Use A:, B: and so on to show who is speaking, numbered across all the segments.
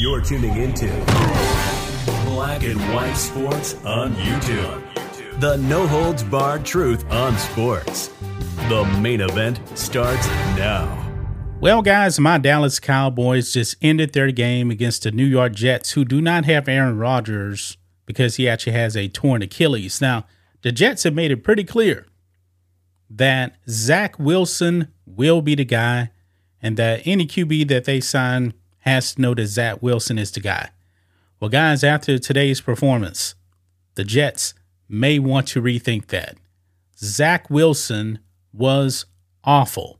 A: You're tuning into Black and White Sports on YouTube. The no holds barred truth on sports. The main event starts now.
B: Well, guys, my Dallas Cowboys just ended their game against the New York Jets, who do not have Aaron Rodgers because he actually has a torn Achilles. Now, the Jets have made it pretty clear that Zach Wilson will be the guy and that any QB that they sign has to know that Zach Wilson is the guy. Well, guys, after today's performance, the Jets may want to rethink that. Zach Wilson was awful.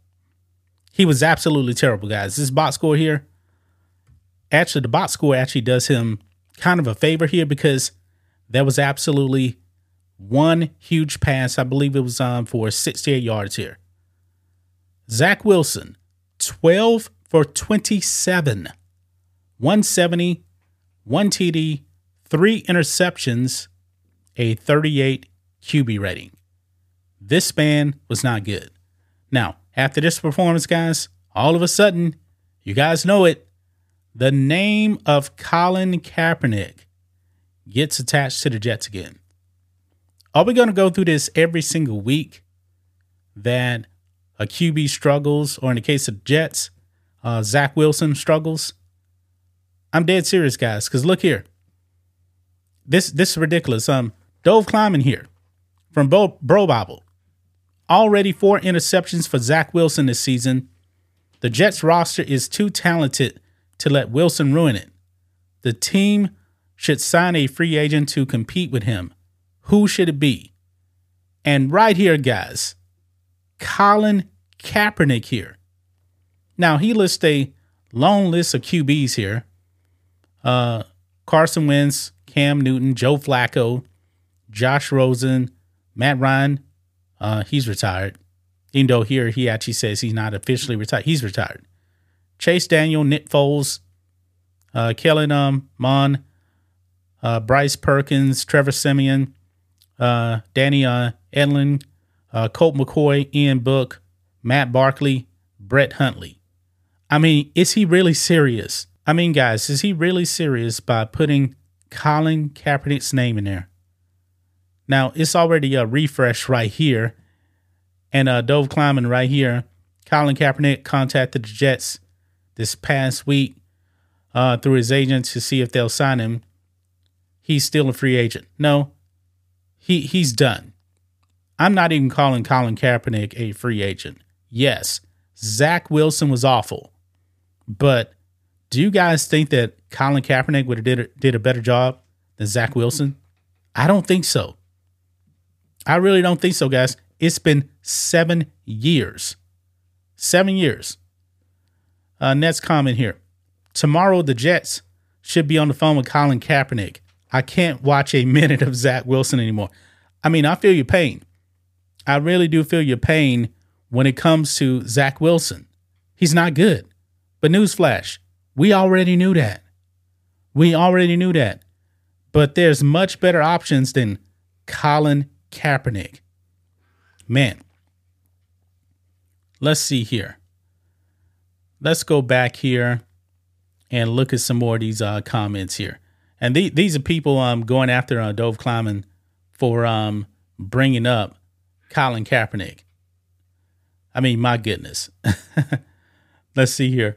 B: He was absolutely terrible, guys. This box score here, actually, the box score actually does him kind of a favor here because there was absolutely one huge pass. I believe it was um, for 68 yards here. Zach Wilson, 12 for 27, 170, one TD, three interceptions, a 38 QB rating. This man was not good. Now, after this performance, guys, all of a sudden, you guys know it, the name of Colin Kaepernick gets attached to the Jets again. Are we going to go through this every single week that a QB struggles, or in the case of Jets, uh, Zach Wilson struggles. I'm dead serious, guys. Because look here, this this is ridiculous. Um, Dov Kleiman here from Bro, BroBible. Already four interceptions for Zach Wilson this season. The Jets roster is too talented to let Wilson ruin it. The team should sign a free agent to compete with him. Who should it be? And right here, guys, Colin Kaepernick here. Now he lists a long list of QBs here. Uh, Carson Wentz, Cam Newton, Joe Flacco, Josh Rosen, Matt Ryan. Uh, he's retired. Even though here he actually says he's not officially retired, he's retired. Chase Daniel, Nick Foles, uh, Kellen um, Mond, uh, Bryce Perkins, Trevor Siemian, uh, Danny uh, Etling, uh, Colt McCoy, Ian Book, Matt Barkley, Brett Hundley. I mean, is he really serious? I mean, guys, is he really serious by putting Colin Kaepernick's name in there? Now, it's already a refresh right here. And uh, Dov Kleiman right here. Colin Kaepernick contacted the Jets this past week uh, through his agent to see if they'll sign him. He's still a free agent. No, he he's done. I'm not even calling Colin Kaepernick a free agent. Yes, Zach Wilson was awful, but do you guys think that Colin Kaepernick would have did a, did a better job than Zach Wilson? I don't think so. I really don't think so, guys. It's been seven years. Seven years. Uh, next comment here. Tomorrow, the Jets should be on the phone with Colin Kaepernick. I can't watch a minute of Zach Wilson anymore. I mean, I feel your pain. I really do feel your pain when it comes to Zach Wilson. He's not good. But newsflash, we already knew that. We already knew that. But there's much better options than Colin Kaepernick. Man, let's see here. Let's go back here and look at some more of these uh, comments here. And the, these are people um, going after uh, Dov Kleiman for um, bringing up Colin Kaepernick. I mean, my goodness. Let's see here.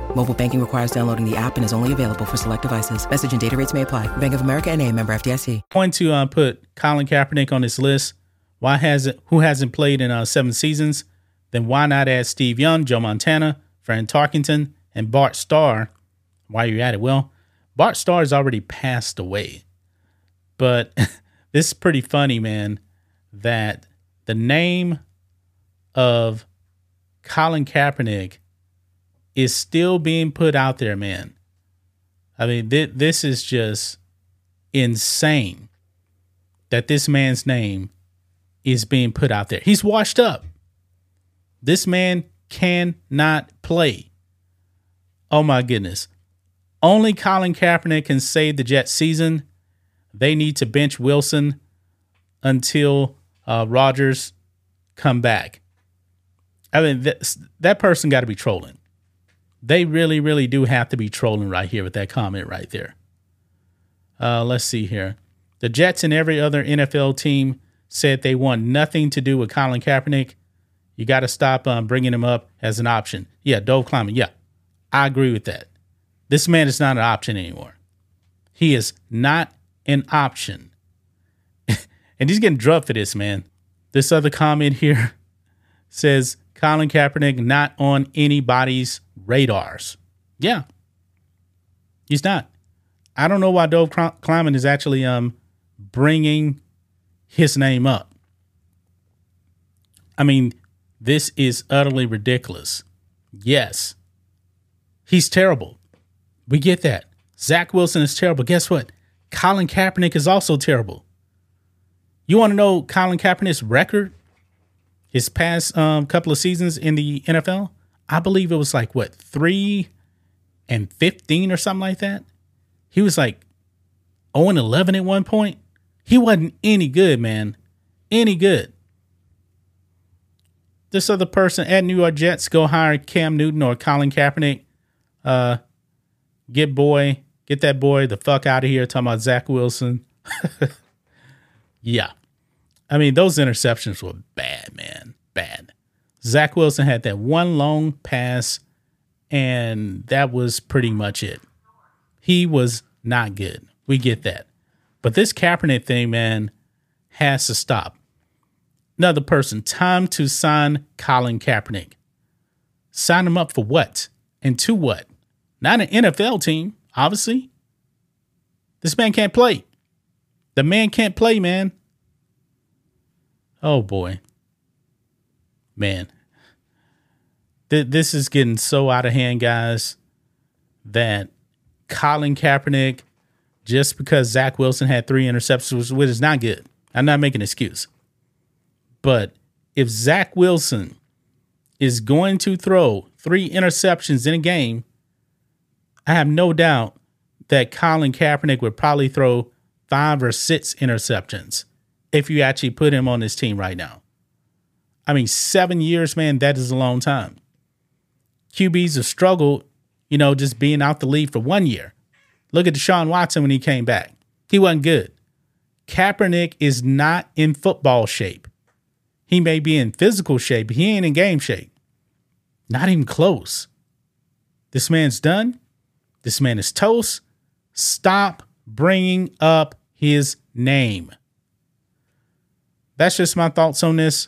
C: Mobile banking requires downloading the app and is only available for select devices. Message and data rates may apply. Bank of America and a member FDIC.
B: Going to uh, put Colin Kaepernick on this list. Why hasn't who hasn't played in uh, seven seasons? Then why not add Steve Young, Joe Montana, Fran Tarkenton, and Bart Starr? Why are you at it? Well, Bart Starr has already passed away. But this is pretty funny, man, that the name of Colin Kaepernick is still being put out there, man. I mean, th- this is just insane that this man's name is being put out there. He's washed up. This man cannot play. Oh my goodness. Only Colin Kaepernick can save the Jets season. They need to bench Wilson until uh, Rodgers come back. I mean, that, that person got to be trolling. They really, really do have to be trolling right here with that comment right there. Uh, let's see here. The Jets and every other NFL team said they want nothing to do with Colin Kaepernick. You got to stop um, bringing him up as an option. Yeah, Dov Kleiman. Yeah, I agree with that. This man is not an option anymore. He is not an option. and he's getting drugged for this, man. This other comment here says Colin Kaepernick not on anybody's radars. Yeah, he's not. I don't know why Dov Kleiman is actually um bringing his name up. I mean, this is utterly ridiculous. Yes, he's terrible. We get that. Zach Wilson is terrible. Guess what? Colin Kaepernick is also terrible. You want to know Colin Kaepernick's record? His past um, couple of seasons in the NFL? I believe it was like what, three and 15 or something like that? He was like 0 and 11 at one point. He wasn't any good, man. Any good. This other person at New York Jets go hire Cam Newton or Colin Kaepernick. Uh, get boy, get that boy the fuck out of here. Talking about Zach Wilson. yeah. I mean, those interceptions were bad, man. Bad. Zach Wilson had that one long pass, and that was pretty much it. He was not good. We get that. But this Kaepernick thing, man, has to stop. Another person, time to sign Colin Kaepernick. Sign him up for what? And to what? Not an NFL team, obviously. This man can't play. The man can't play, man. Oh boy. Man. Th- this is getting so out of hand, guys, that Colin Kaepernick, just because Zach Wilson had three interceptions, which is not good. I'm not making an excuse. But if Zach Wilson is going to throw three interceptions in a game, I have no doubt that Colin Kaepernick would probably throw five or six interceptions if you actually put him on this team right now. I mean, seven years, man, that is a long time. QBs have struggled, you know, just being out the league for one year. Look at Deshaun Watson when he came back. He wasn't good. Kaepernick is not in football shape. He may be in physical shape, but he ain't in game shape. Not even close. This man's done. This man is toast. Stop bringing up his name. That's just my thoughts on this.